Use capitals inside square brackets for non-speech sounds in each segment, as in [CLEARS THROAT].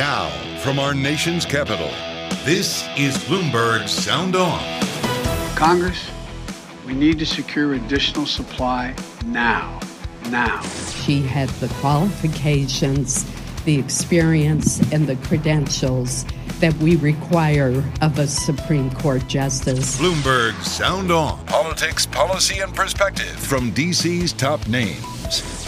Now, from our nation's capital, this is Bloomberg Sound On. Congress, we need to secure additional supply now. Now. She had the qualifications, the experience, and the credentials that we require of a Supreme Court justice. Bloomberg Sound On. Politics, policy, and perspective from DC's top names.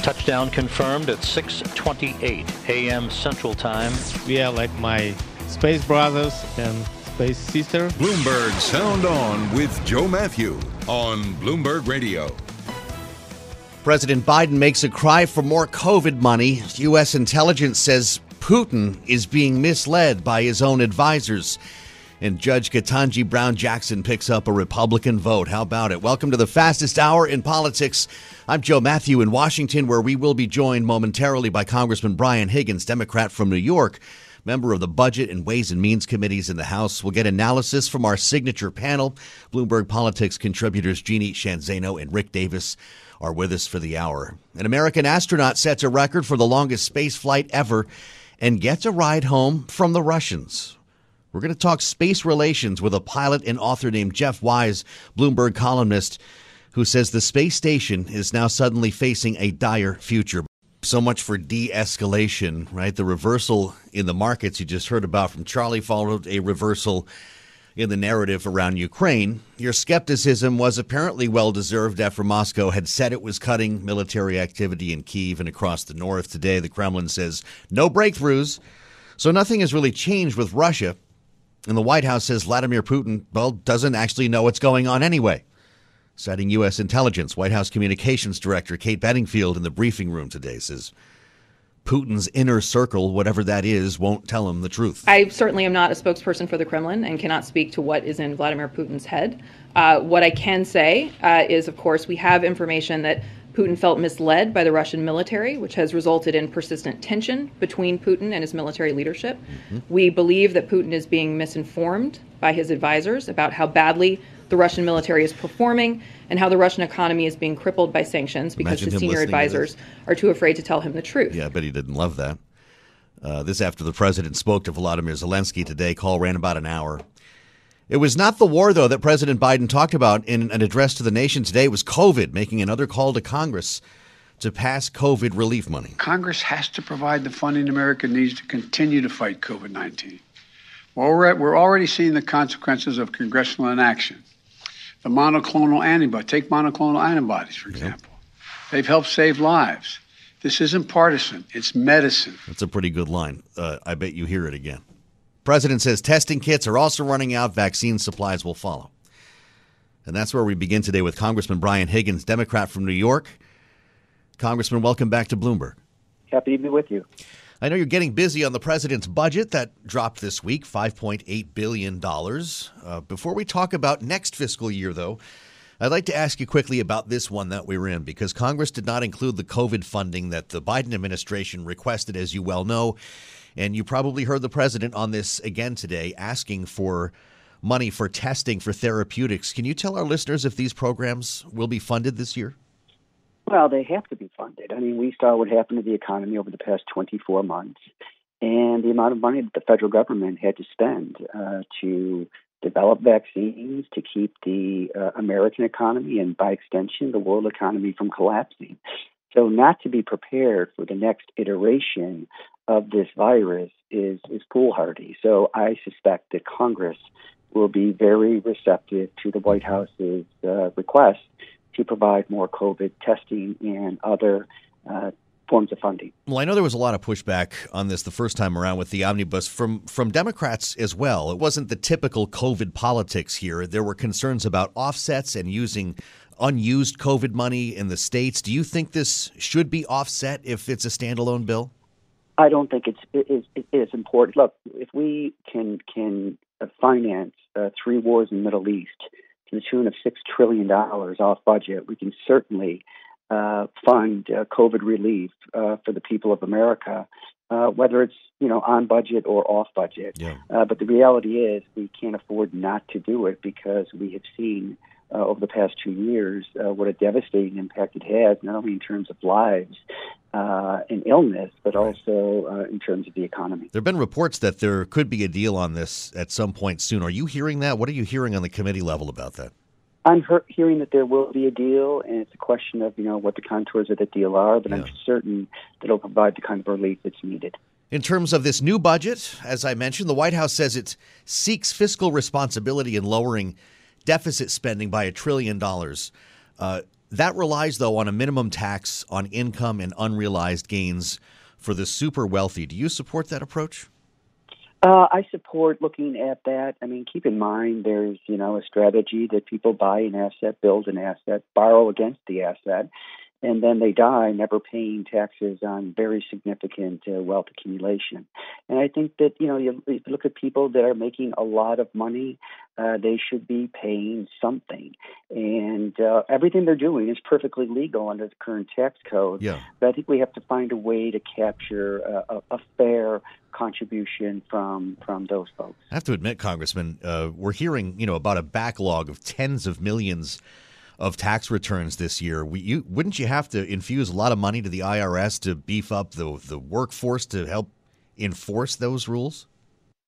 Touchdown confirmed at 6:28 a.m. Central Time. We are like my space brothers and space sister. Bloomberg Sound On with Joe Matthew on Bloomberg Radio. President Biden makes a cry for more COVID money. U.S. intelligence says Putin is being misled by his own advisors. And Judge Ketanji Brown Jackson picks up a Republican vote. How about it? Welcome to the fastest hour in politics. I'm Joe Matthew in Washington, where we will be joined momentarily by Congressman Brian Higgins, Democrat from New York, member of the Budget and Ways and Means Committees in the House. We'll get analysis from our signature panel. Bloomberg Politics contributors Jeannie Sheehan Zaino and Rick Davis are with us for the hour. An American astronaut sets a record for the longest space flight ever and gets a ride home from the Russians. We're going to talk space relations with a pilot and author named Jeff Wise, Bloomberg columnist, who says the space station is now suddenly facing a dire future. So much for de escalation, right? The reversal in the markets you just heard about from Charlie followed a reversal in the narrative around Ukraine. Your skepticism was apparently well deserved after Moscow had said it was cutting military activity in Kiev and across the north. Today, the Kremlin says no breakthroughs. So nothing has really changed with Russia. And the White House says Vladimir Putin, well, doesn't actually know what's going on anyway. Citing U.S. intelligence, White House Communications Director Kate Bedingfield in the briefing room today says Putin's inner circle, whatever that is, won't tell him the truth. I certainly am not a spokesperson for the Kremlin and cannot speak to what is in Vladimir Putin's head. Uh, what I can say uh, is, of course, we have information that Putin felt misled by the Russian military, which has resulted in persistent tension between Putin and his military leadership. Mm-hmm. We believe that Putin is being misinformed by his advisors about how badly the Russian military is performing and how the Russian economy is being crippled by sanctions because Imagine his senior advisors are too afraid to tell him the truth. Yeah, I bet he didn't love that. Uh, this after the president spoke to Volodymyr Zelensky today. Call ran about an hour. It was not the war, though, that President Biden talked about in an address to the nation today. It was COVID, making another call to Congress to pass COVID relief money. Congress has to provide the funding America needs to continue to fight COVID 19. Well, we're, we're already seeing the consequences of congressional inaction. The monoclonal antibody, take monoclonal antibodies, for example. Yep. They've helped save lives. This isn't partisan, it's medicine. That's a pretty good line. Uh, I bet you hear it again. President says testing kits are also running out, vaccine supplies will follow. And that's where we begin today with Congressman Brian Higgins, Democrat from New York. Congressman, welcome back to Bloomberg. Happy to be with you. I know you're getting busy on the president's budget that dropped this week, $5.8 billion. Uh, before we talk about next fiscal year, though, I'd like to ask you quickly about this one that we're in because Congress did not include the COVID funding that the Biden administration requested, as you well know. And you probably heard the president on this again today asking for money for testing for therapeutics. Can you tell our listeners if these programs will be funded this year? Well, they have to be funded. I mean, we saw what happened to the economy over the past 24 months and the amount of money that the federal government had to spend uh, to develop vaccines to keep the uh, American economy and, by extension, the world economy from collapsing. So, not to be prepared for the next iteration of this virus is, is foolhardy. So I suspect that Congress will be very receptive to the White House's uh, request to provide more COVID testing and other uh, forms of funding. Well, I know there was a lot of pushback on this the first time around with the omnibus from from Democrats as well. It wasn't the typical COVID politics here. There were concerns about offsets and using unused COVID money in the states. Do you think this should be offset if it's a standalone bill? I don't think it's it, it is important. Look, if we can can finance uh, three wars in the Middle East to the tune of six trillion dollars off budget, we can certainly uh, fund uh, COVID relief uh, for the people of America, uh, whether it's you know on budget or off budget. Yeah. Uh, but the reality is, we can't afford not to do it because we have seen uh, over the past two years uh, what a devastating impact it has, not only in terms of lives uh, and illness, but Right. also uh, in terms of the economy. There have been reports that there could be a deal on this at some point soon. Are you hearing that? What are you hearing on the committee level about that? I'm hear- hearing that there will be a deal, and it's a question of you know what the contours of the deal are. But I'm certain that it'll provide the kind of relief that's needed. In terms of this new budget, as I mentioned, the White House says it seeks fiscal responsibility in lowering deficit spending by a trillion dollars. Uh, that relies, though, on a minimum tax on income and unrealized gains for the super wealthy. Do you support that approach? Uh, I support looking at that. I mean, keep in mind there's you know a strategy that people buy an asset, build an asset, borrow against the asset, and then they die never paying taxes on very significant uh, wealth accumulation. And I think that you know you, you look at people that are making a lot of money, uh, they should be paying something, and uh, everything they're doing is perfectly legal under the current tax code. Yeah. But I think we have to find a way to capture uh, a, a fair contribution from from those folks. I have to admit, Congressman, uh, we're hearing you know about a backlog of tens of millions of tax returns this year. We, you, wouldn't you have to infuse a lot of money to the IRS to beef up the the workforce to help enforce those rules?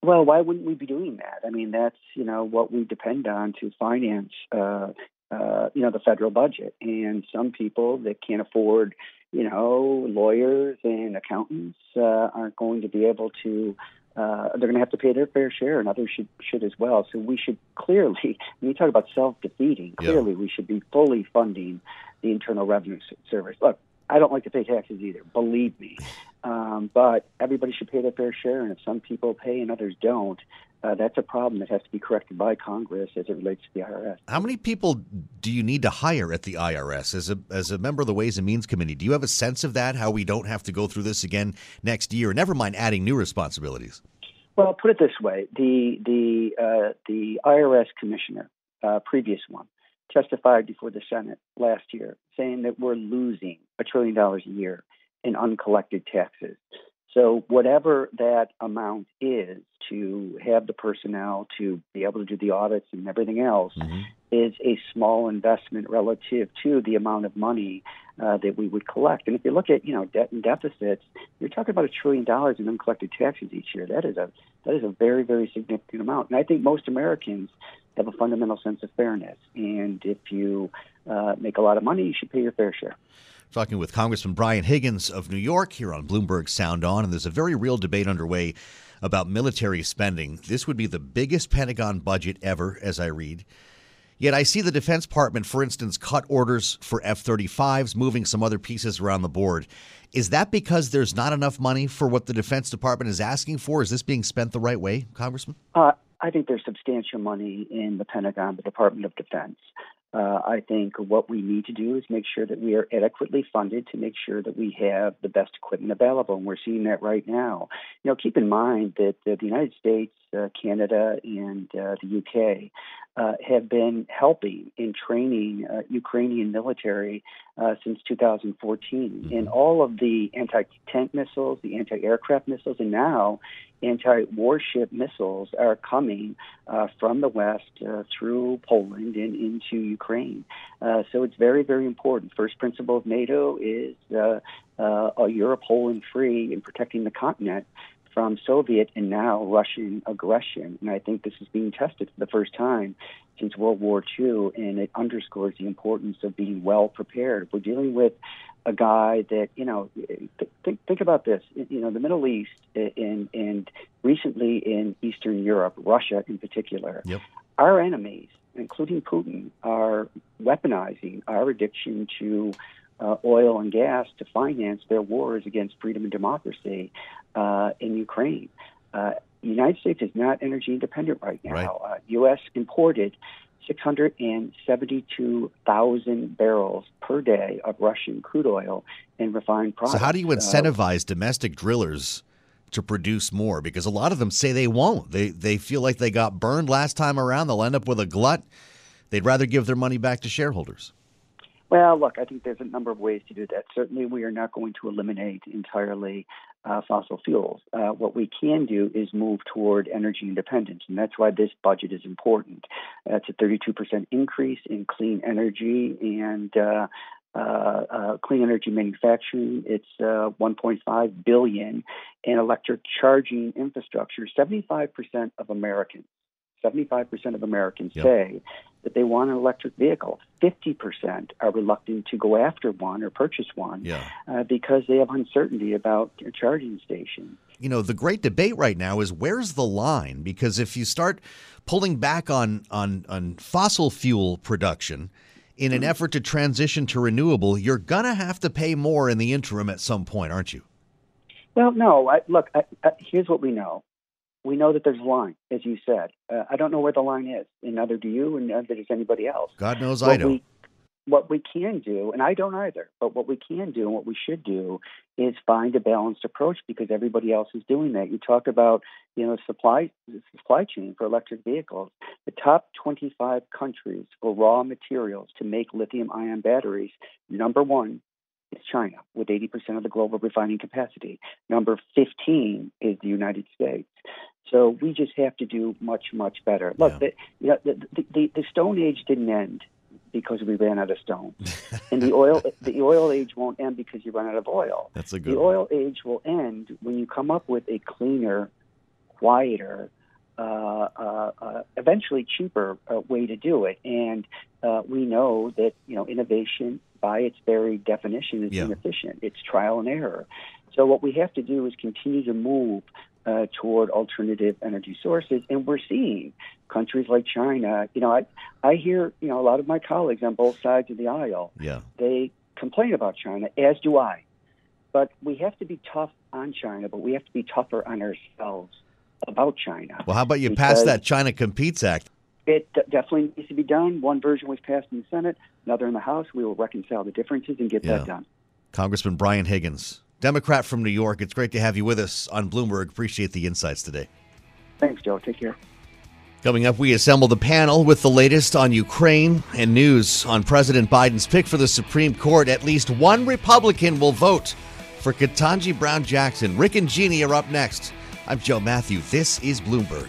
Well, why wouldn't we be doing that? I mean, that's you know what we depend on to finance uh, uh, you know the federal budget, and some people that can't afford you know lawyers and accountants uh, aren't going to be able to. Uh, they're going to have to pay their fair share, and others should should as well. So we should clearly, [LAUGHS] when you talk about self defeating, Yeah. clearly we should be fully funding the Internal Revenue Service. Look, I don't like to pay taxes either. Believe me, um, but everybody should pay their fair share, and if some people pay and others don't, uh, that's a problem that has to be corrected by Congress as it relates to the IRS. How many people do you need to hire at the IRS as a as a member of the Ways and Means Committee? Do you have a sense of that? How we don't have to go through this again next year? Never mind adding new responsibilities. Well, put it this way: the the uh, the IRS commissioner, uh, previous one, testified before the Senate last year, saying that we're losing a trillion dollars a year in uncollected taxes. So whatever that amount is to have the personnel to be able to do the audits and everything else is a small investment relative to the amount of money uh, that we would collect. And if you look at you know debt and deficits, you're talking about a trillion dollars in uncollected taxes each year. That is a that is a very very significant amount. And I think most Americans have a fundamental sense of fairness. And if you uh, make a lot of money, you should pay your fair share. Talking with Congressman Brian Higgins of New York here on Bloomberg Sound On, and there's a very real debate underway about military spending. This would be the biggest Pentagon budget ever, as I read. Yet I see the Defense Department, for instance, cut orders for F 35s, moving some other pieces around the board. Is that because there's not enough money for what the Defense Department is asking for? Is this being spent the right way, Congressman? Uh, I think there's substantial money in the Pentagon, the Department of Defense. Uh, I think what we need to do is make sure that we are adequately funded to make sure that we have the best equipment available, and we're seeing that right now. You know, keep in mind that uh, the United States, uh, Canada, and uh, the UK uh, have been helping in training uh, Ukrainian military uh, since 2014, and all of the anti-tank missiles, the anti-aircraft missiles, and now anti-warship missiles are coming uh, from the west uh, through Poland and into Ukraine. Uh, so it's very, very important. First principle of NATO is uh, uh, a Europe whole and free in protecting the continent from Soviet and now Russian aggression. And I think this is being tested for the first time since World War II, and it underscores the importance of being well prepared. We're dealing with a guy that you know think think about this you know the Middle East and and recently in Eastern Europe Russia in particular Yep. our enemies including Putin are weaponizing our addiction to uh, oil and gas to finance their wars against freedom and democracy uh, in Ukraine uh, the United States is not energy independent right now Right. Uh, U.S. imported 672,000 barrels per day of Russian crude oil and refined products. So, how do you incentivize uh, domestic drillers to produce more? Because a lot of them say they won't. They they feel like they got burned last time around. They'll end up with a glut. They'd rather give their money back to shareholders. Well, look, I think there's a number of ways to do that. Certainly, we are not going to eliminate entirely uh, fossil fuels. Uh, what we can do is move toward energy independence, and that's why this budget is important. Uh, it's a 32% increase in clean energy and uh, uh, uh, clean energy manufacturing. It's 1.5 billion in electric charging infrastructure. 75% of Americans 75% of Americans yep. say that they want an electric vehicle. 50% are reluctant to go after one or purchase one yeah. uh, because they have uncertainty about their charging station. You know, the great debate right now is where's the line? Because if you start pulling back on, on, on fossil fuel production, in an mm-hmm. effort to transition to renewable, you're going to have to pay more in the interim at some point, aren't you? Well, no. I, look, I, I, here's what we know we know that there's a line, as you said. Uh, I don't know where the line is, and neither do you, and neither does anybody else. God knows what I don't. We, what we can do, and I don't either, but what we can do and what we should do is find a balanced approach because everybody else is doing that. You talk about, you know, supply supply chain for electric vehicles. The top 25 countries for raw materials to make lithium ion batteries, number one is China with 80% of the global refining capacity. Number 15 is the United States. So we just have to do much, much better. Look, yeah. the, you know, the, the, the Stone Age didn't end because we ran out of stone, [LAUGHS] and the oil the oil age won't end because you run out of oil. That's a good. The one. oil age will end when you come up with a cleaner, quieter, uh, uh, uh, eventually cheaper uh, way to do it. And uh, we know that you know innovation, by its very definition, is yeah. inefficient. It's trial and error. So what we have to do is continue to move uh, toward alternative energy sources. And we're seeing countries like China. You know, I I hear you know a lot of my colleagues on both sides of the aisle. Yeah, they complain about China, as do I. But we have to be tough on China, but we have to be tougher on ourselves about China. Well, how about you pass that China Competes Act? It d- definitely needs to be done. One version was passed in the Senate, another in the House. We will reconcile the differences and get yeah. that done. Congressman Brian Higgins, Democrat from New York. It's great to have you with us on Bloomberg. Appreciate the insights today. Thanks, Joe. Take care. Coming up, we assemble the panel with the latest on Ukraine and news on President Biden's pick for the Supreme Court. At least one Republican will vote for Ketanji Brown Jackson. Rick and Jeannie are up next. I'm Joe Matthew. This is Bloomberg.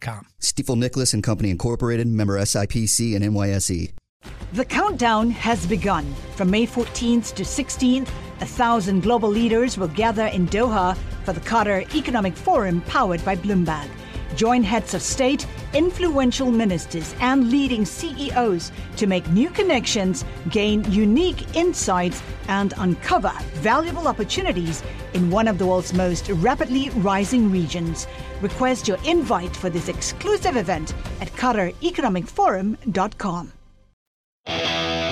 com. Stifel Nicolaus and Company Incorporated, member SIPC and NYSE. The countdown has begun. From May 14th to 16th, a thousand global leaders will gather in Doha for the Qatar Economic Forum powered by Bloomberg. Join heads of state, influential ministers, and leading CEOs to make new connections, gain unique insights, and uncover valuable opportunities in one of the world's most rapidly rising regions. Request your invite for this exclusive event at QatarEconomicForum.com.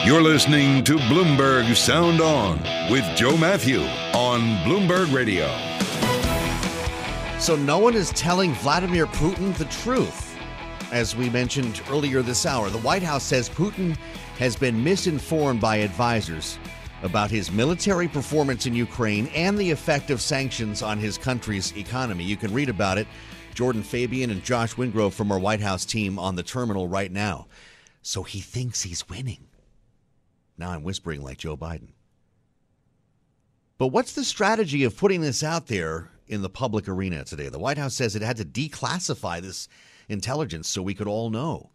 You're listening to Bloomberg Sound On with Joe Matthew on Bloomberg Radio. So, no one is telling Vladimir Putin the truth. As we mentioned earlier this hour, the White House says Putin has been misinformed by advisors about his military performance in Ukraine and the effect of sanctions on his country's economy. You can read about it. Jordan Fabian and Josh Wingrove from our White House team on the terminal right now. So he thinks he's winning. Now I'm whispering like Joe Biden. But what's the strategy of putting this out there in the public arena today? The White House says it had to declassify this intelligence so we could all know.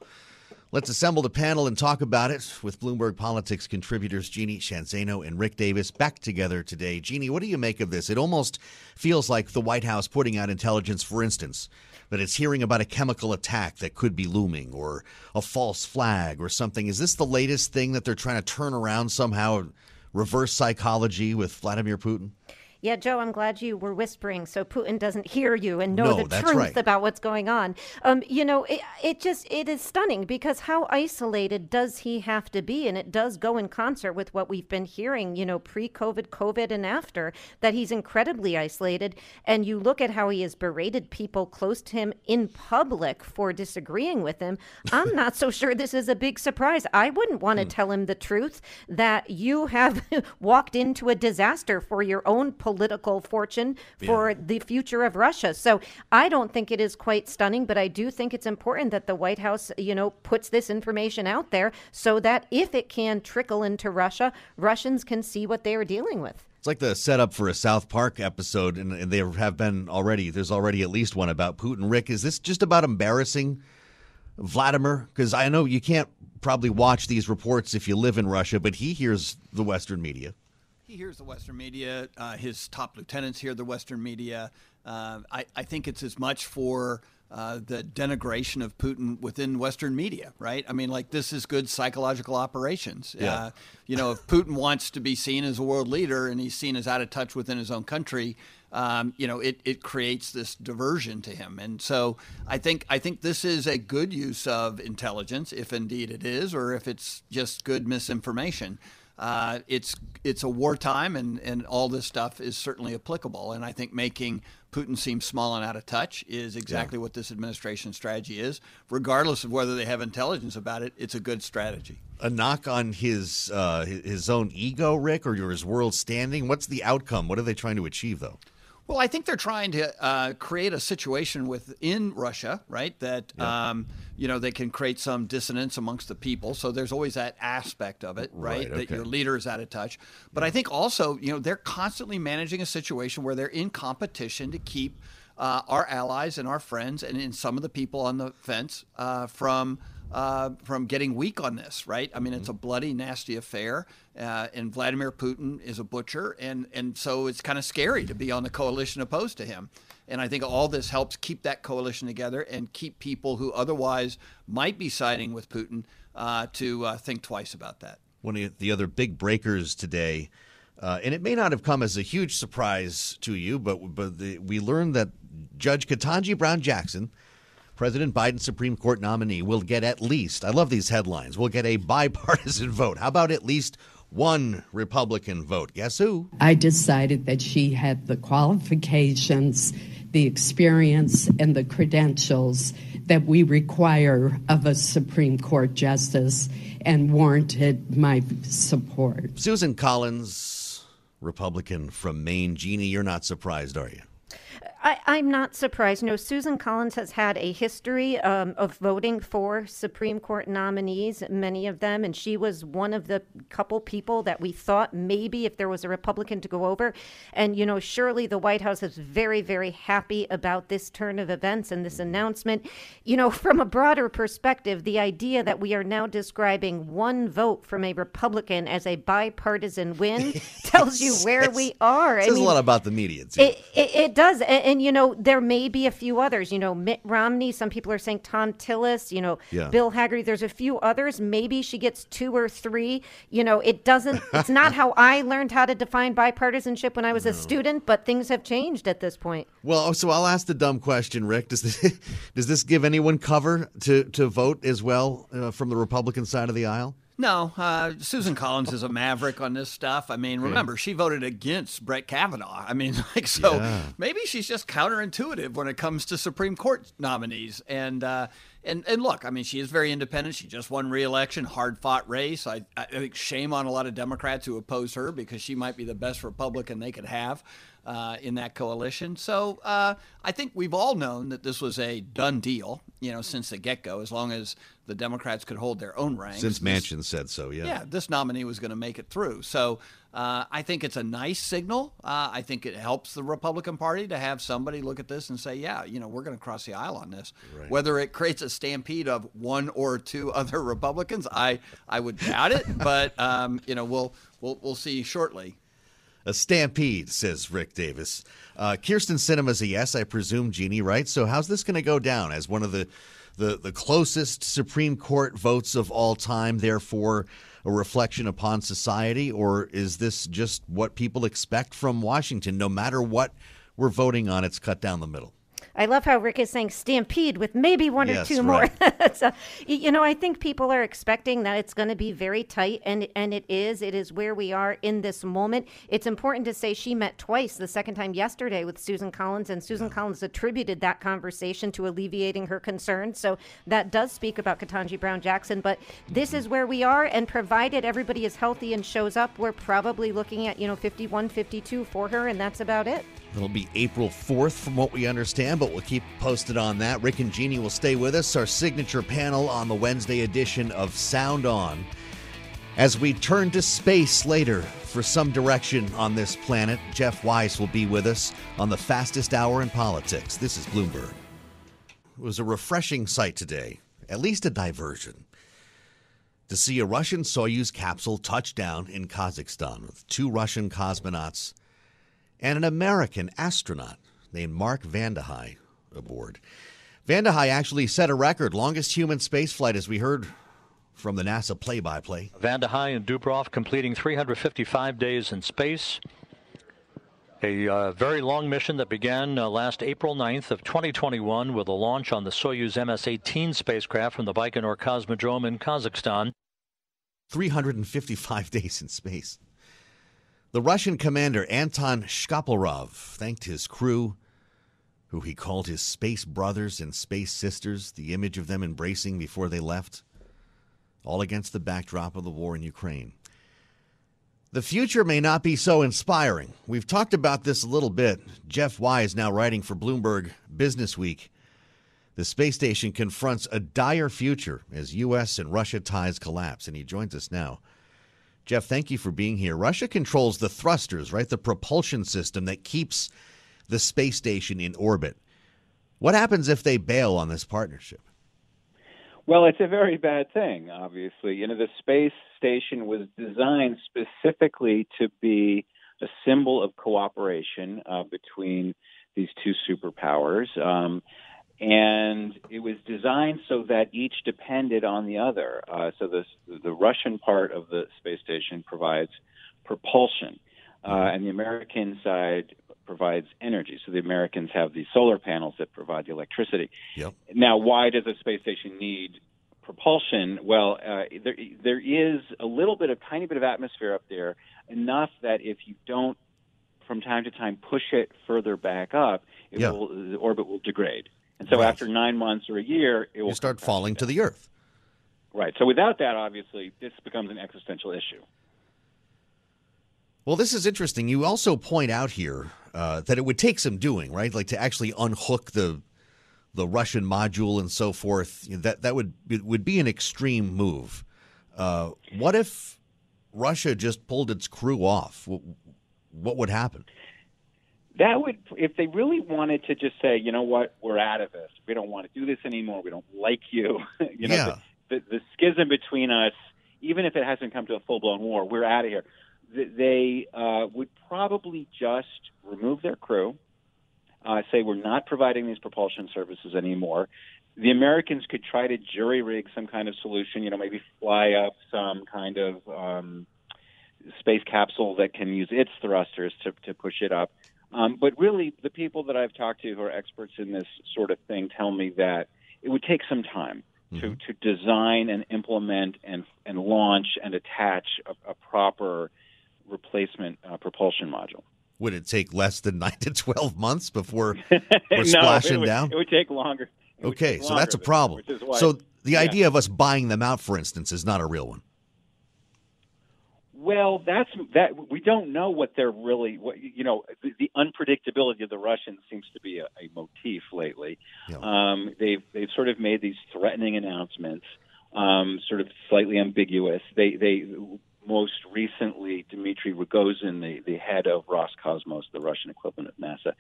Let's assemble the panel and talk about it with Bloomberg Politics contributors Jeannie Sheehan Zaino and Rick Davis back together today. Jeannie, what do you make of this? It almost feels like the White House putting out intelligence, for instance, that it's hearing about a chemical attack that could be looming or a false flag or something. Is this the latest thing that they're trying to turn around somehow, reverse psychology with Vladimir Putin? Yeah, Joe, I'm glad you were whispering so Putin doesn't hear you and know No, the truth right. about what's going on. Um, you know, it, it just it is stunning because how isolated does he have to be? And it does go in concert with what we've been hearing, you know, pre-COVID, COVID, and after that he's incredibly isolated. And you look at how he has berated people close to him in public for disagreeing with him. I'm not so sure this is a big surprise. I wouldn't want to tell him the truth that you have [LAUGHS] walked into a disaster for your own political fortune for the future of Russia. So I don't think it is quite stunning, but I do think it's important that the White House, you know, puts this information out there so that if it can trickle into Russia, Russians can see what they are dealing with. It's like the setup for a South Park episode, and, and there have been already. There's already at least one about Putin. Rick, is this just about embarrassing Vladimir? Because I know you can't probably watch these reports if you live in Russia, but he hears the Western media. He hears the Western media. Uh, his top lieutenants hear the Western media. Uh, I, I think it's as much for uh, the denigration of Putin within Western media, right? I mean, like this is good psychological operations. Yeah. Uh, you know, if Putin wants to be seen as a world leader and he's seen as out of touch within his own country, um, you know, it, it creates this diversion to him. And so I think I think this is a good use of intelligence, if indeed it is, or if it's just good misinformation. Uh, it's it's a wartime, and, and all this stuff is certainly applicable. And I think making Putin seem small and out of touch is exactly what this administration's strategy is. Regardless of whether they have intelligence about it, it's a good strategy. A knock on his uh, his own ego, Rick, or his world standing. What's the outcome? What are they trying to achieve, though? Well, I think they're trying to uh, create a situation within Russia, right? That um, you know they can create some dissonance amongst the people. So there's always that aspect of it, right? Right, That your leader is out of touch. But I think also, you know, they're constantly managing a situation where they're in competition to keep uh, our allies and our friends, and in some of the people on the fence, uh, from uh, from getting weak on this, right? I mean, it's a bloody, nasty affair, uh, and Vladimir Putin is a butcher, and and so it's kind of scary to be on the coalition opposed to him. And I think all this helps keep that coalition together and keep people who otherwise might be siding with Putin uh, to uh, think twice about that. One of the other big breakers today, uh, and it may not have come as a huge surprise to you, but but the, we learned that Judge Ketanji Brown Jackson, President Biden's Supreme Court nominee, will get at least. I love these headlines. Will get a bipartisan [LAUGHS] vote. How about at least one Republican vote? Guess who? I decided that she had the qualifications, the experience, and the credentials that we require of a Supreme Court justice and warranted my support. Susan Collins, Republican from Maine. Jeannie, you're not surprised, are you? I, I'm not surprised. No, Susan Collins has had a history um, of voting for Supreme Court nominees, many of them, and she was one of the couple people that we thought maybe if there was a Republican to go over. And, you know, surely the White House is very, very happy about this turn of events and this announcement. You know, [LAUGHS] from a broader perspective, the idea that we are now describing one vote from a Republican as a bipartisan win [LAUGHS] tells you where we are. It says a lot about the media. too. It, it, it does. And, and, you know, there may be a few others. You know, Mitt Romney, some people are saying Thom Tillis, you know, Yeah. Bill Hagerty. There's a few others. Maybe she gets two or three. You know, it doesn't, [LAUGHS] it's not how I learned how to define bipartisanship when I was a student, but things have changed at this point. Well, so I'll ask the dumb question, Rick. Does this, [LAUGHS] does this give anyone cover to, to vote as well uh, from the Republican side of the aisle? No, uh, Susan Collins is a maverick on this stuff. I mean, remember, she voted against Brett Kavanaugh. I mean, [LAUGHS] like, so Yeah. maybe she's just counterintuitive when it comes to Supreme Court nominees. And, uh, and, and look, I mean, she is very independent. She just won re-election, hard-fought race. I, I think shame on a lot of Democrats who oppose her because she might be the best Republican they could have uh, in that coalition. So uh, I think we've all known that this was a done deal, you know, since the get go, as long as the Democrats could hold their own ranks. Since Manchin said so, yeah. Yeah, this nominee was going to make it through. So uh, I think it's a nice signal. Uh, I think it helps the Republican Party to have somebody look at this and say, yeah, you know, we're going to cross the aisle on this. Right. Whether it creates a stampede of one or two [LAUGHS] other Republicans, I I would doubt it. but um, you know, we'll we'll we'll see shortly. A stampede, says Rick Davis. Uh, Kyrsten Sinema's a yes, I presume, Jeannie, right? So how's this going to go down as one of the, the, the closest Supreme Court votes of all time, therefore a reflection upon society? Or is this just what people expect from Washington? No matter what we're voting on, it's cut down the middle. I love how Rick is saying stampede with maybe one Yes, or two more. [LAUGHS] so, you know, I think people are expecting that it's going to be very tight, and and it is. It is where we are in this moment. It's important to say she met twice. The second time yesterday with Susan Collins, and Susan Collins attributed that conversation to alleviating her concerns. So that does speak about Ketanji Brown Jackson. But this is mm-hmm. where we are, and provided everybody is healthy and shows up, we're probably looking at you know 51, 52 for her, and that's about it. It'll be April 4th, from what we understand, but we'll keep posted on that. Rick and Jeannie will stay with us, our signature panel on the Wednesday edition of Sound On. As we turn to space later for some direction on this planet, Jeff Wise will be with us on the fastest hour in politics. This is Bloomberg. It was a refreshing sight today, at least a diversion, to see a Russian Soyuz capsule touch down in Kazakhstan with two Russian cosmonauts and an American astronaut named Mark Vande Hei aboard. Vande Hei actually set a record, longest human spaceflight, as we heard from the NASA play-by-play. Vande Hei and Dubrov completing 355 days in space. A uh, very long mission that began uh, last April 9th of 2021 with a launch on the Soyuz MS-18 spacecraft from the Baikonur Cosmodrome in Kazakhstan. 355 [LAUGHS] days in space. The Russian commander Anton Shkaplerov thanked his crew, who he called his space brothers and space sisters, the image of them embracing before they left, all against the backdrop of the war in Ukraine. The future may not be so inspiring. We've talked about this a little bit. Jeff Wise, now writing for Bloomberg Business Week. The space station confronts a dire future as U.S. and Russia ties collapse, and he joins us now. Jeff, thank you for being here. Russia controls the thrusters, right? The propulsion system that keeps the space station in orbit. What happens if they bail on this partnership? Well, it's a very bad thing, obviously. You know, the space station was designed specifically to be a symbol of cooperation uh, between these two superpowers. Um, and it was designed so that each depended on the other. Uh, so the the Russian part of the space station provides propulsion, uh, and the American side provides energy. So the Americans have these solar panels that provide the electricity. Yep. Now, why does a space station need propulsion? Well, uh, there there is a little bit of tiny bit of atmosphere up there, enough that if you don't from time to time push it further back up, it Yeah. will the orbit will degrade. And so Right. after nine months or a year, it will You start falling to the earth. right. So without that, obviously, this becomes an existential issue. Well, this is interesting. You also point out here uh, that it would take some doing, right? Like to actually unhook the the Russian module and so forth. That that would it would be an extreme move. Uh, what if Russia just pulled its crew off? What, what would happen? That would, if they really wanted to just say, you know what, we're out of this. We don't want to do this anymore. We don't like you. [LAUGHS] you know, Yeah. the, the, the schism between us, even if it hasn't come to a full blown war, we're out of here. Th- They uh, would probably just remove their crew, uh, say we're not providing these propulsion services anymore. The Americans could try to jury rig some kind of solution. You know, maybe fly up some kind of um, space capsule that can use its thrusters to, to push it up. Um, but really, the people that I've talked to who are experts in this sort of thing tell me that it would take some time to, to design and implement and, and launch and attach a, a proper replacement uh, propulsion module. Would it take less than [LAUGHS] nine to twelve months before [LAUGHS] we're no, splashing it would, down? It would take longer. It Okay, take so that's a problem. Which is why, So the yeah. idea of us buying them out, for instance, is not a real one. Well, that's that. We don't know what they're really. What you know, the, the unpredictability of the Russians seems to be a, a motif lately. Yeah. Um, they've they've sort of made these threatening announcements, um, sort of slightly ambiguous. They they most recently Dmitry Rogozin, the the head of Roscosmos, the Russian equivalent of NASA,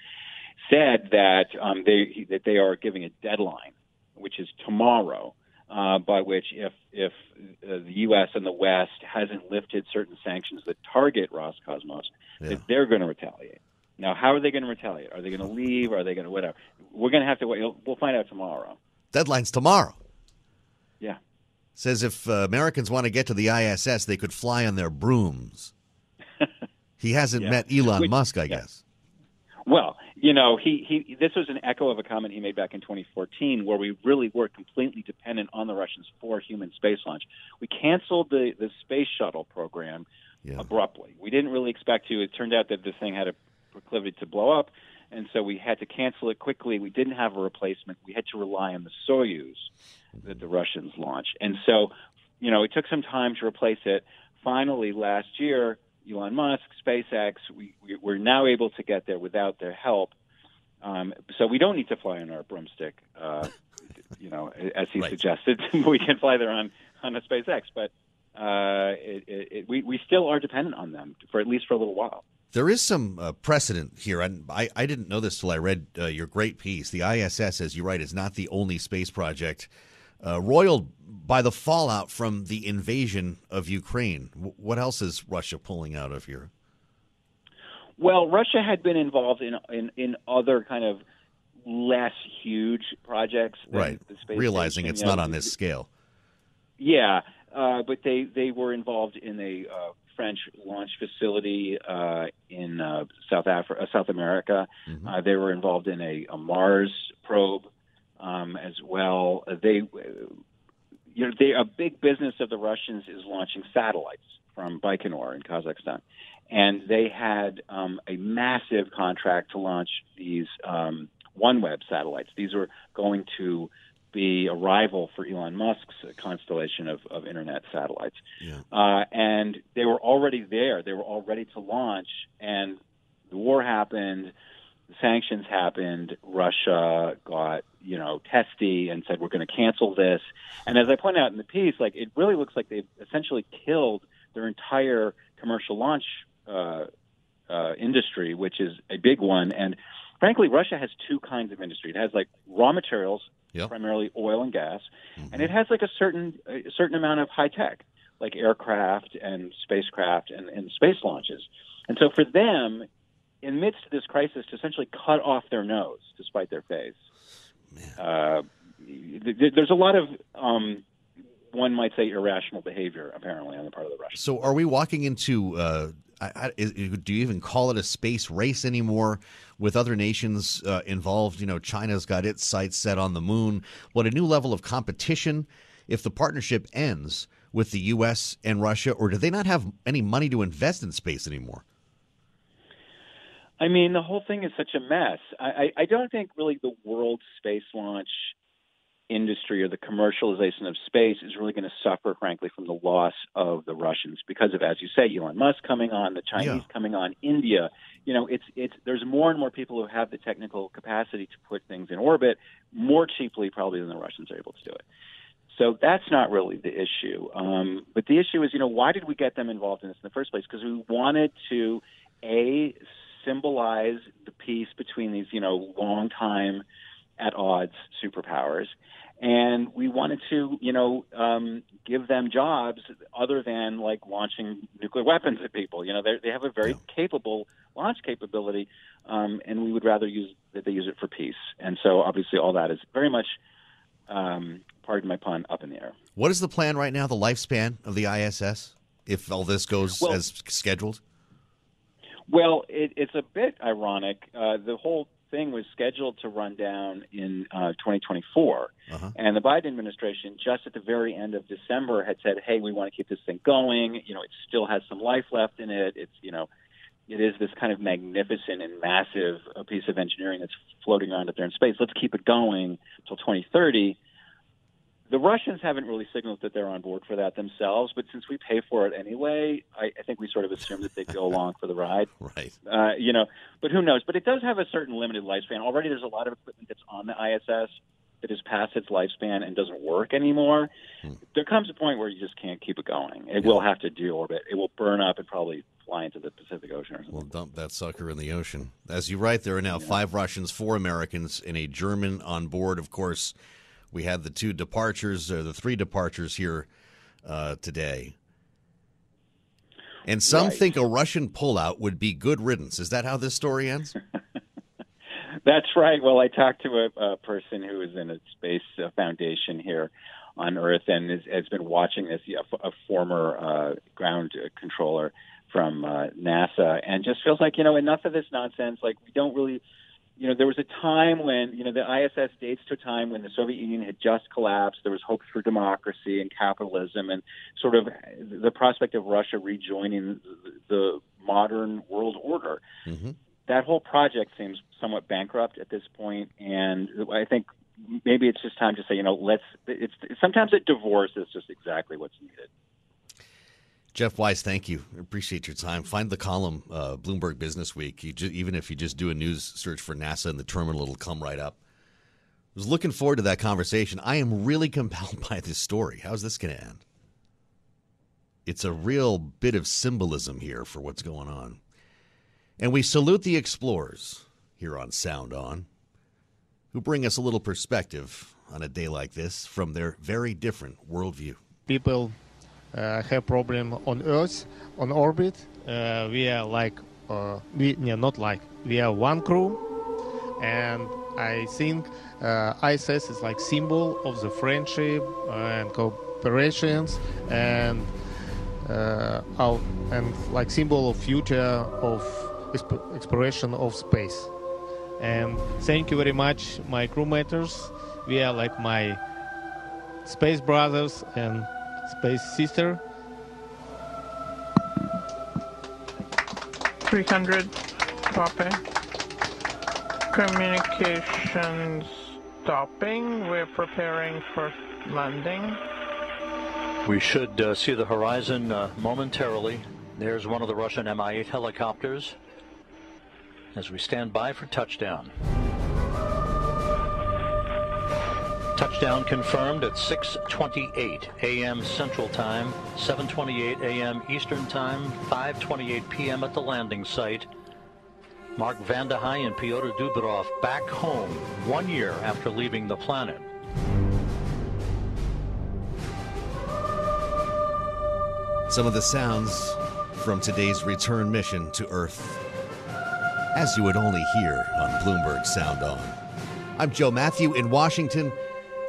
said that um, they that they are giving a deadline, which is tomorrow uh, by which if if uh, the U.S. and the West hasn't lifted certain sanctions that target Roscosmos, Yeah. that they're going to retaliate. Now, how are they going to retaliate? Are they going to leave? Are they going to whatever? We're going to have to wait. We'll find out tomorrow. Deadline's tomorrow. Yeah. Says if uh, Americans want to get to the ISS, they could fly on their brooms. [LAUGHS] he hasn't Yeah. met Elon Which- Musk, I yeah. guess. Well, you know, he, he this was an echo of a comment he made back in 2014, where we really were completely dependent on the Russians for human space launch. We canceled the the space shuttle program abruptly. We didn't really expect to. It turned out that this thing had a proclivity to blow up, and so we had to cancel it quickly. We didn't have a replacement. We had to rely on the Soyuz that the Russians launched, and so you know it took some time to replace it. Finally, last year, Elon Musk, SpaceX, we, we, we're now able to get there without their help. Um, so we don't need to fly on our broomstick, uh, [LAUGHS] you know, as he suggested. [LAUGHS] we can fly there on, on a SpaceX, but uh, it, it, it, we, we still are dependent on them for at least for a little while. There is some uh, precedent here, and I, I didn't know this till I read uh, your great piece. The ISS, as you write, is not the only space project uh, roiled by the fallout from the invasion of Ukraine. W- what else is Russia pulling out of here? Well, Russia had been involved in in, in other kind of less huge projects. than Right. Realizing station, it's you know, not on this scale. Yeah, uh, but they they were involved in a uh, French launch facility uh, in uh, South Africa, uh, South America. Uh, they were involved in a, a Mars probe um, as well. They, you know, they a big business of the Russians is launching satellites from Baikonur in Kazakhstan, and they had um, a massive contract to launch these um, OneWeb satellites. These were going to be a rival for Elon Musk's constellation of, of internet satellites. Uh, and they were already there. They were all ready to launch. And the war happened, the sanctions happened. Russia got, you know, testy and said, we're going to cancel this. And as I point out in the piece, like, it really looks like they've essentially killed their entire commercial launch uh, uh, industry, which is a big one. And frankly, Russia has two kinds of industry. It has like raw materials, primarily oil and gas, and it has like a certain a certain amount of high tech, like aircraft and spacecraft and, and space launches. And so for them, in midst of this crisis, to essentially cut off their nose to spite their face, uh, th- th- there's a lot of um, one might say irrational behavior apparently on the part of the Russians. So, are we walking into? Uh, I, I, do you even call it a space race anymore? With other nations uh, involved, you know, China's got its sights set on the moon. What a new level of competition if the partnership ends with the U.S. and Russia, or do they not have any money to invest in space anymore? I mean, the whole thing is such a mess. I, I, I don't think really the world space launch industry or the commercialization of space is really going to suffer, frankly, from the loss of the Russians because of, as you say, Elon Musk coming on, the Chinese coming on, India. You know, it's it's there's more and more people who have the technical capacity to put things in orbit more cheaply, probably than the Russians are able to do it. So that's not really the issue. Um, but the issue is, you know, why did we get them involved in this in the first place? Because we wanted to, a, symbolize the peace between these, you know, long time at odds superpowers. And we wanted to, you know, um, give them jobs other than like launching nuclear weapons at people. You know, they have a very capable launch capability, um, and we would rather use that they use it for peace. And so, obviously, all that is very much, um, pardon my pun, up in the air. What is the plan right now? The lifespan of the ISS, if all this goes Well- as scheduled. Well, it, it's a bit ironic. Uh, the whole thing was scheduled to run down in uh, 2024, and the Biden administration, just at the very end of December, had said, "Hey, we want to keep this thing going. You know, it still has some life left in it. It's you know." It is this kind of magnificent and massive uh, piece of engineering that's floating around up there in space. Let's keep it going until 2030. The Russians haven't really signaled that they're on board for that themselves, but since we pay for it anyway, I, I think we sort of assume that they'd go along for the ride. [LAUGHS] Right. Uh, you know, but who knows? But it does have a certain limited lifespan. Already, there's a lot of equipment that's on the ISS that has passed its lifespan and doesn't work anymore. Hmm. There comes a point where you just can't keep it going. It will have to deorbit. It will burn up and probably fly into the Pacific Ocean or something. We'll dump that sucker in the ocean. As you write, there are now five Russians, four Americans, and a German on board. Of course, we had the two departures, or the three departures here uh, today. And some Right. think a Russian pullout would be good riddance. Is that how this story ends? [LAUGHS] That's right. Well, I talked to a, a person who is in a space uh, foundation here on Earth and is, has been watching this, a, a former uh, ground controller from uh, NASA, and just feels like, you know, enough of this nonsense. Like, we don't really, you know, there was a time when, you know, the ISS dates to a time when the Soviet Union had just collapsed. There was hopes for democracy and capitalism and sort of the prospect of Russia rejoining the modern world order Mm-hmm. that whole project seems somewhat bankrupt at this point, and I think maybe it's just time to say, you know, let's. It's sometimes a divorce is just exactly what's needed. Jeff Wise, thank you. Appreciate your time. Find the column, uh, Bloomberg Business Week. Even if you just do a news search for NASA in the terminal, it'll come right up. I was looking forward to that conversation. I am really [LAUGHS] compelled by this story. How's this going to end? It's a real bit of symbolism here for what's going on. And we salute the explorers here on Sound On, who bring us a little perspective on a day like this from their very different worldview. People have problem on Earth, on orbit. Uh, we are like, uh, we yeah, not like, we are one crew, and I think uh, ISS is like symbol of the friendship and cooperations and uh, our, and like symbol of future of exp- exploration of space. And thank you very much, my crewmates. We are like my space brothers and space sister. 300 copy. Communications stopping. We're preparing for landing. We should uh, see the horizon uh, momentarily. There's one of the Russian Mi 8 helicopters as we stand by for touchdown. Touchdown confirmed at 6:28 a.m. Central Time, 7:28 a.m. Eastern Time, 5:28 p.m. at the landing site. Mark Hei and Pyotr Dubrov back home one year after leaving the planet. Some of the sounds from today's return mission to Earth, as you would only hear on Bloomberg Sound On. I'm Joe Matthew in Washington.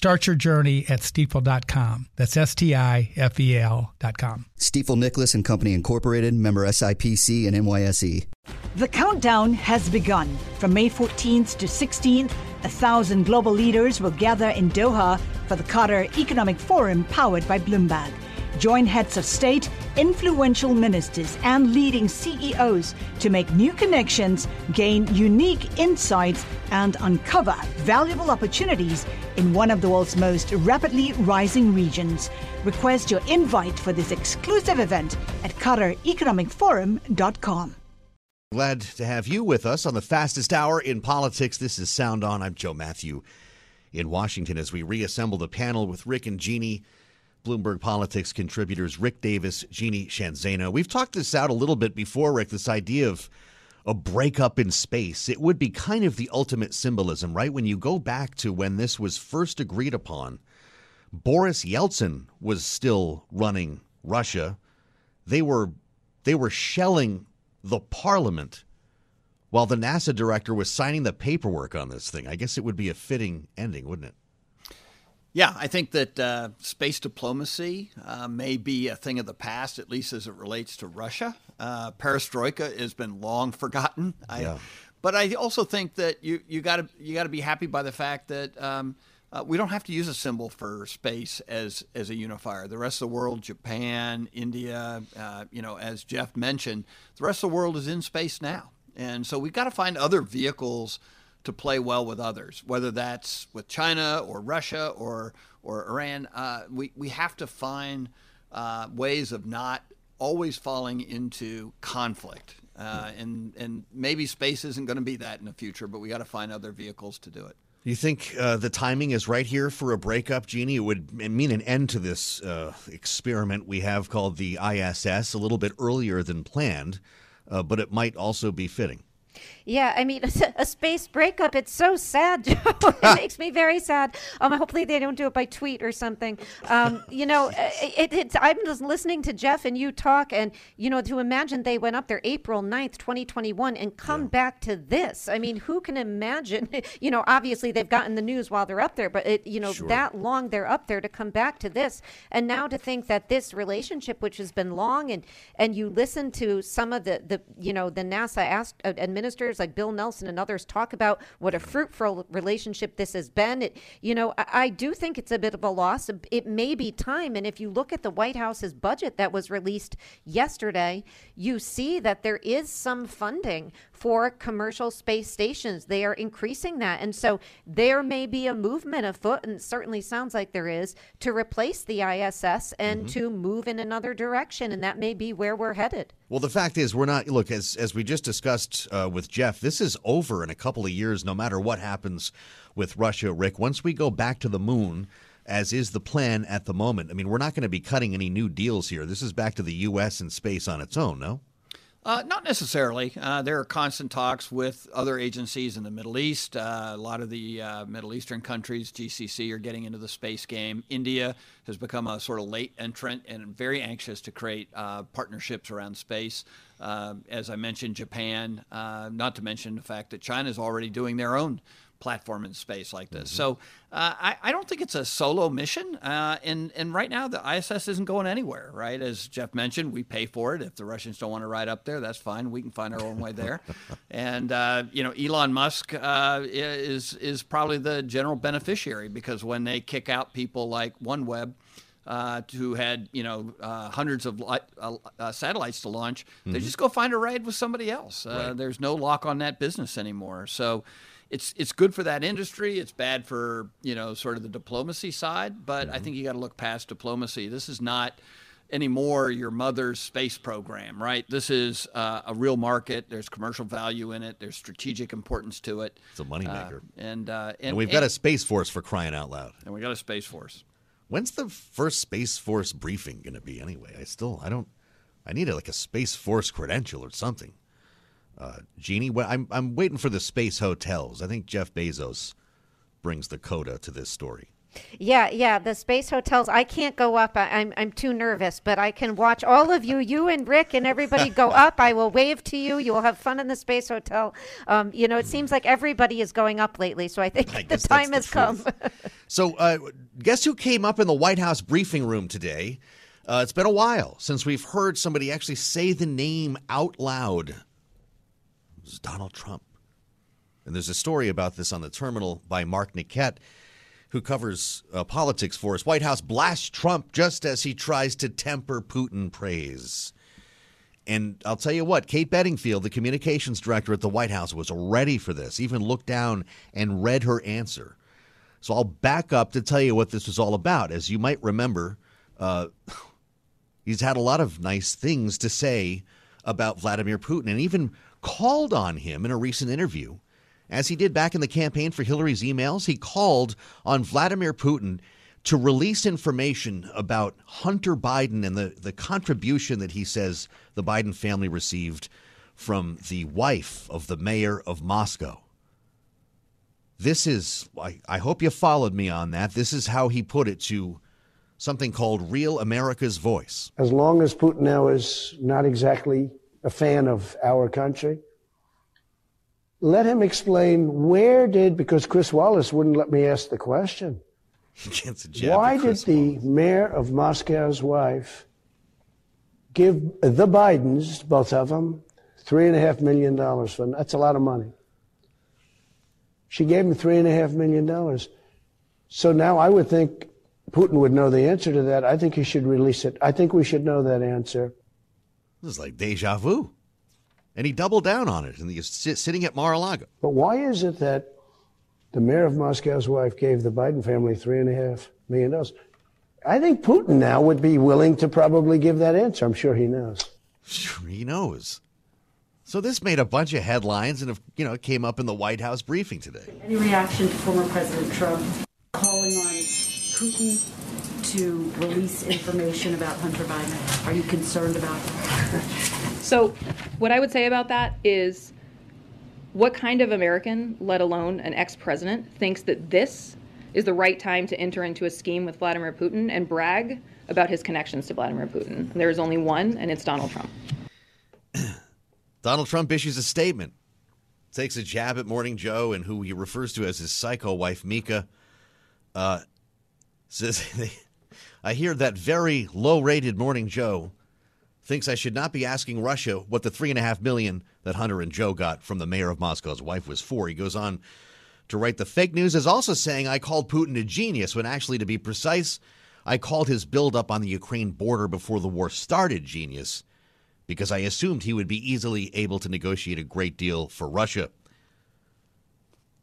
Start your journey at stifel.com. That's S T I F E L.com. Stifel Nicolaus and Company Incorporated, member SIPC and NYSE. The countdown has begun. From May 14th to 16th, a thousand global leaders will gather in Doha for the Qatar Economic Forum powered by Bloomberg. Join heads of state, influential ministers, and leading CEOs to make new connections, gain unique insights, and uncover valuable opportunities in one of the world's most rapidly rising regions. Request your invite for this exclusive event at QatarEconomicForum.com. Glad to have you with us on the fastest hour in politics. This is Sound On. I'm Joe Matthew in Washington as we reassemble the panel with Rick and Jeannie, Bloomberg Politics contributors Rick Davis, Jeannie Sheehan Zaino. We've talked this out a little bit before, Rick, this idea of a breakup in space. It would be kind of the ultimate symbolism, right? When you go back to when this was first agreed upon, Boris Yeltsin was still running Russia. They were they were shelling the parliament while the NASA director was signing the paperwork on this thing. I guess it would be a fitting ending, wouldn't it? Yeah, I think that uh, space diplomacy uh, may be a thing of the past, at least as it relates to Russia. Uh, perestroika has been long forgotten. I, Yeah. But I also think that you you got to you got to be happy by the fact that um, uh, we don't have to use a symbol for space as as a unifier. The rest of the world, Japan, India, uh, you know, as Jeff mentioned, the rest of the world is in space now, and so we've got to find other vehicles to play well with others, whether that's with China or Russia or or Iran. Uh, we we have to find uh, ways of not always falling into conflict. Uh, and and maybe space isn't going to be that in the future, but we got to find other vehicles to do it. You think uh, the timing is right here for a breakup, Jeannie? It would mean an end to this uh, experiment we have called the ISS a little bit earlier than planned, uh, but it might also be fitting. Yeah, I mean, [LAUGHS] a space breakup, it's so sad, [LAUGHS] Joe. it [LAUGHS] makes me very sad. Um, hopefully they don't do it by tweet or something. Um, you know, it, it's, I'm just listening to Jeff and you talk, and, you know, to imagine they went up there April 9th, 2021, and come back to this. I mean, who can imagine? you know, obviously they've gotten the news while they're up there, but, it, you know, Sure. that long they're up there to come back to this. And now to think that this relationship, which has been long, and, and you listen to some of the, the you know, the NASA asked, uh, administrators like Bill Nelson and others talk about what a fruitful relationship this has been. It, you know, I, I do think it's a bit of a loss. It may be time. And if you look at the White House's budget that was released yesterday, you see that there is some funding for commercial space stations. They are increasing that. And so there may be a movement afoot, and certainly sounds like there is, to replace the ISS and to move in another direction. And that may be where we're headed. Well, the fact is, we're not. Look, as as we just discussed uh, with Jeff, this is over in a couple of years. No matter what happens with Russia, Rick. Once we go back to the moon, as is the plan at the moment. I mean, we're not going to be cutting any new deals here. This is back to the U.S. and space on its own. No. Uh, not necessarily. Uh, there are constant talks with other agencies in the Middle East. Uh, a lot of the uh, Middle Eastern countries, GCC, are getting into the space game. India has become a sort of late entrant and very anxious to create uh, partnerships around space. Uh, as I mentioned, Japan, not to mention the fact that China is already doing their own platform in space like this. So uh, I, I don't think it's a solo mission. Uh, and, and right now, the ISS isn't going anywhere, right? As Jeff mentioned, we pay for it. If the Russians don't want to ride up there, that's fine. We can find our own way there. [LAUGHS] and, uh, you know, Elon Musk uh, is, is probably the general beneficiary because when they kick out people like OneWeb, uh, who had you know uh, hundreds of li- uh, uh, satellites to launch, they Mhm. just go find a ride with somebody else. Uh, Right. There's no lock on that business anymore. So it's it's good for that industry. It's bad for you know sort of the diplomacy side. But I think you got to look past diplomacy. This is not anymore your mother's space program, right? This is uh, a real market. There's commercial value in it. There's strategic importance to it. It's a moneymaker. Uh, and, uh, and And, we've got a space force for crying out loud. and we got a space force. When's the first Space Force briefing going to be anyway? I still, I don't, I need a, like a Space Force credential or something. Uh, Jeannie, well, I'm, I'm waiting for the space hotels. I think Jeff Bezos brings the coda to this story. Yeah, yeah, the space hotels. I can't go up. I, I'm I'm too nervous, but I can watch all of you, you and Rick and everybody go [LAUGHS] up. I will wave to you. You will have fun in the space hotel. Um, you know, it seems like everybody is going up lately, so I think [LAUGHS] the guess that's time the has come. So, uh, guess who came up in the White House briefing room today? Uh, it's been a while since we've heard somebody actually say the name out loud. Donald Trump. And there's a story about this on the terminal by Mark Niquette, who covers uh, politics for us. White House blasts Trump just as he tries to temper Putin praise. And I'll tell you what, Kate Bedingfield, the communications director at the White House, was ready for this, even looked down and read her answer. So I'll back up to tell you what this was all about. As you might remember, uh, [LAUGHS] he's had a lot of nice things to say about Vladimir Putin and even called on him in a recent interview. As he did back in the campaign for Hillary's emails, he called on Vladimir Putin to release information about Hunter Biden and the, the contribution that he says the Biden family received from the wife of the mayor of Moscow. This is, I, I hope you followed me on that. This is how he put it to something called Real America's Voice. As long as Putin now is not exactly a fan of our country, let him explain where did, because Chris Wallace wouldn't let me ask the question. Why did the mayor of Moscow's wife give the Bidens, both of them, three and a half million dollars for that's a lot of money. She gave him three and a half million dollars. So now I would think Putin would know the answer to that. I think he should release it. I think we should know that answer. This is like deja vu. And he doubled down on it, and he's sitting at Mar-a-Lago. But why is it that the mayor of Moscow's wife gave the Biden family three and a half million dollars? I think Putin now would be willing to probably give that answer. I'm sure he knows. Sure, he knows. So this made a bunch of headlines, and you know, it came up in the White House briefing today. Any reaction to former President Trump calling on Putin to release information about Hunter Biden? Are you concerned about that? [LAUGHS] so, what I would say about that is, what kind of American, let alone an ex-president, thinks that this is the right time to enter into a scheme with Vladimir Putin and brag about his connections to Vladimir Putin. There is only one, and it's Donald Trump. [CLEARS THROAT] Donald Trump issues a statement, takes a jab at Morning Joe and who he refers to as his psycho wife, Mika. Uh, says, [LAUGHS] I hear that very low rated Morning Joe thinks I should not be asking Russia what the three and a half million that Hunter and Joe got from the mayor of Moscow's wife was for. He goes on to write the fake news is also saying I called Putin a genius when actually, to be precise, I called his buildup on the Ukraine border before the war started genius because I assumed he would be easily able to negotiate a great deal for Russia.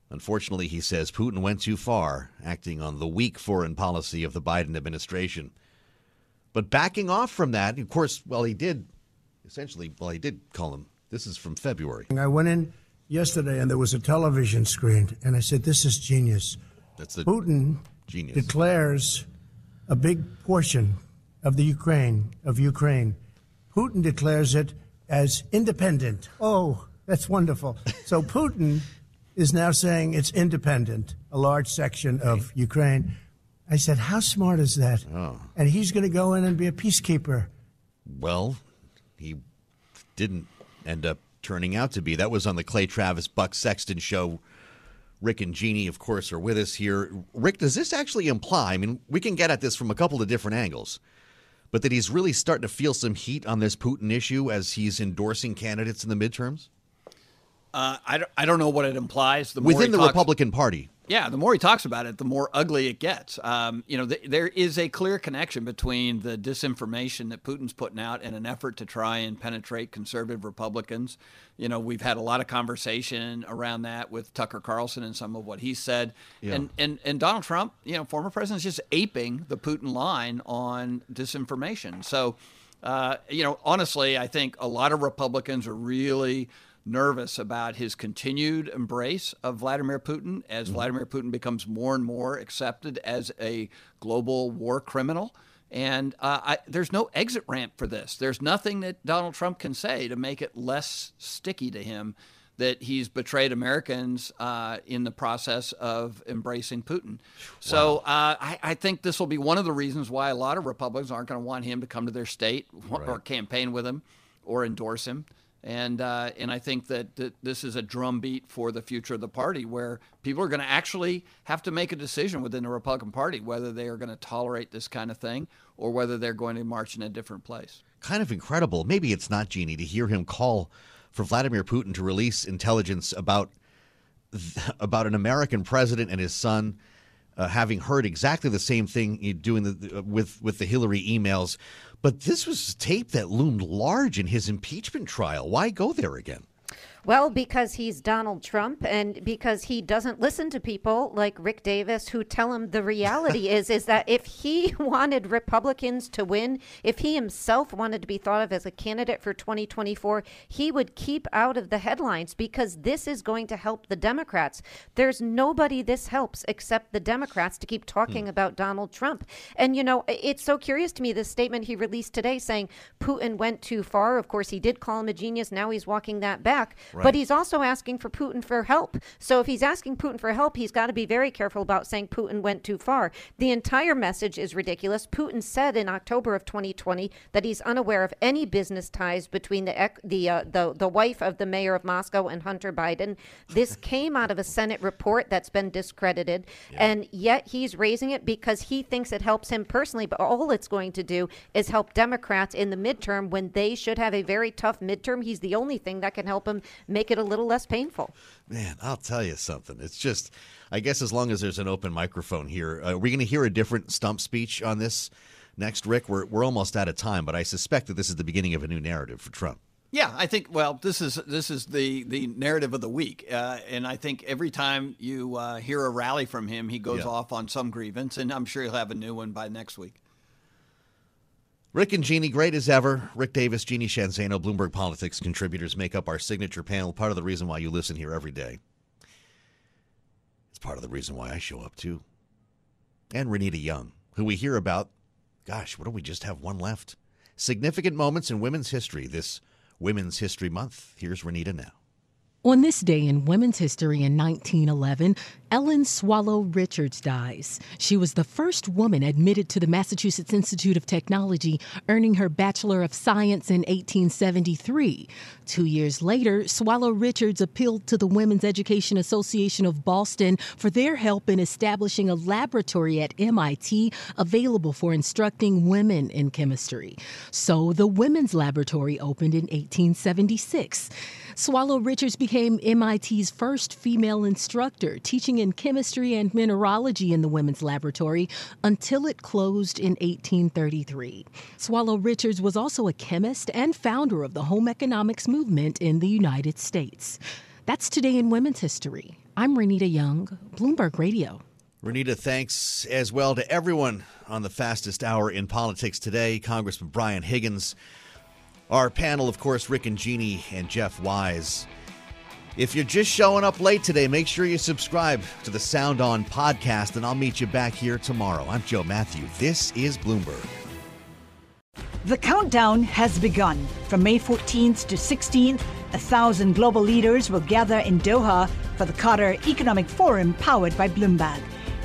Unfortunately, he says Putin went too far, acting on the weak foreign policy of the Biden administration. But backing off from that, of course, well, he did essentially, well, he did call him. This is from February. I went in yesterday and there was a television screen, and I said, "This is genius." That's the Putin genius. declares a big portion of the Ukraine of Ukraine. Putin declares it as independent. Oh, that's wonderful. So Putin is now saying it's independent, a large section of Ukraine. I said, How smart is that? Oh. And he's going to go in and be a peacekeeper. Well, he didn't end up turning out to be. That was on the Clay Travis Buck Sexton show. Rick and Jeannie, of course, are with us here. Rick, does this actually imply? I mean, we can get at this from a couple of different angles, but that he's really starting to feel some heat on this Putin issue as he's endorsing candidates in the midterms? Uh, I, don't, I don't know what it implies. The Within the talks, Republican Party. Yeah, the more he talks about it, the more ugly it gets. Um, you know, th- there is a clear connection between the disinformation that Putin's putting out in an effort to try and penetrate conservative Republicans. You know, we've had a lot of conversation around that with Tucker Carlson and some of what he said. Yeah. And, and and Donald Trump, you know, former president, is just aping the Putin line on disinformation. So, uh, you know, honestly, I think a lot of Republicans are really nervous about his continued embrace of Vladimir Putin as mm-hmm. Vladimir Putin becomes more and more accepted as a global war criminal. And uh, I, there's no exit ramp for this. There's nothing that Donald Trump can say to make it less sticky to him that he's betrayed Americans uh, in the process of embracing Putin. So uh, I, I, think this will be one of the reasons why a lot of Republicans aren't going to want him to come to their state right. or campaign with him or endorse him. And uh, and I think that, this is a drumbeat for the future of the party, where people are going to actually have to make a decision within the Republican Party whether they are going to tolerate this kind of thing or whether they're going to march in a different place. Kind of incredible. Maybe it's not Jeannie to hear him call for Vladimir Putin to release intelligence about about an American president and his son. Uh, having heard exactly the same thing doing the, with with the Hillary emails, but this was tape that loomed large in his impeachment trial. Why go there again? Well, because he's Donald Trump and because he doesn't listen to people like Rick Davis who tell him the reality [LAUGHS] is is that if he [LAUGHS] wanted Republicans to win, if he himself wanted to be thought of as a candidate for 2024, he would keep out of the headlines because this is going to help the Democrats. There's nobody this helps except the Democrats to keep talking hmm. about Donald Trump. And you know, it's so curious to me this statement he released today saying Putin went too far. Of course, he did call him a genius. Now he's walking that back. Right. But he's also asking for Putin for help. So if he's asking Putin for help, he's got to be very careful about saying Putin went too far. The entire message is ridiculous. Putin said in October of 2020 that he's unaware of any business ties between the the uh, the the wife of the mayor of Moscow and Hunter Biden. This [LAUGHS] came out of a Senate report that's been discredited, yeah. and yet he's raising it because he thinks it helps him personally. But all it's going to do is help Democrats in the midterm when they should have a very tough midterm. He's the only thing that can help him make it a little less painful. Man, I'll tell you something. It's just, I guess, as long as there's an open microphone here, uh, are we going to hear a different stump speech on this next, Rick? We're, we're almost out of time, but I suspect that this is the beginning of a new narrative for Trump. Yeah, I think. Well, this is this is the the narrative of the week, uh, and I think every time you uh, hear a rally from him, he goes yeah. off on some grievance, and I'm sure he'll have a new one by next week. Rick and Jeannie, great as ever. Rick Davis, Jeannie Sheehan Zaino, Bloomberg Politics contributors make up our signature panel. Part of the reason why you listen here every day. It's part of the reason why I show up too. And Renita Young, who we hear about. Gosh, what do we just have one left? Significant moments in women's history this Women's History Month. Here's Renita now. On this day in women's history in 1911, Ellen Swallow Richards dies. She was the first woman admitted to the Massachusetts Institute of Technology, earning her Bachelor of Science in 1873. Two years later, Swallow Richards appealed to the Women's Education Association of Boston for their help in establishing a laboratory at MIT available for instructing women in chemistry. So the Women's Laboratory opened in 1876. Swallow Richards became MIT's first female instructor, teaching in chemistry and mineralogy in the women's laboratory until it closed in 1833. Swallow Richards was also a chemist and founder of the home economics movement in the United States. That's today in women's history. I'm Renita Young, Bloomberg Radio. Renita, thanks as well to everyone on the fastest hour in politics today. Congressman Brian Higgins, our panel, of course, Rick and Jeannie and Jeff Wise. If you're just showing up late today, make sure you subscribe to the Sound On podcast, and I'll meet you back here tomorrow. I'm Joe Matthew. This is Bloomberg. The countdown has begun. From May 14th to 16th, a thousand global leaders will gather in Doha for the Qatar Economic Forum powered by Bloomberg.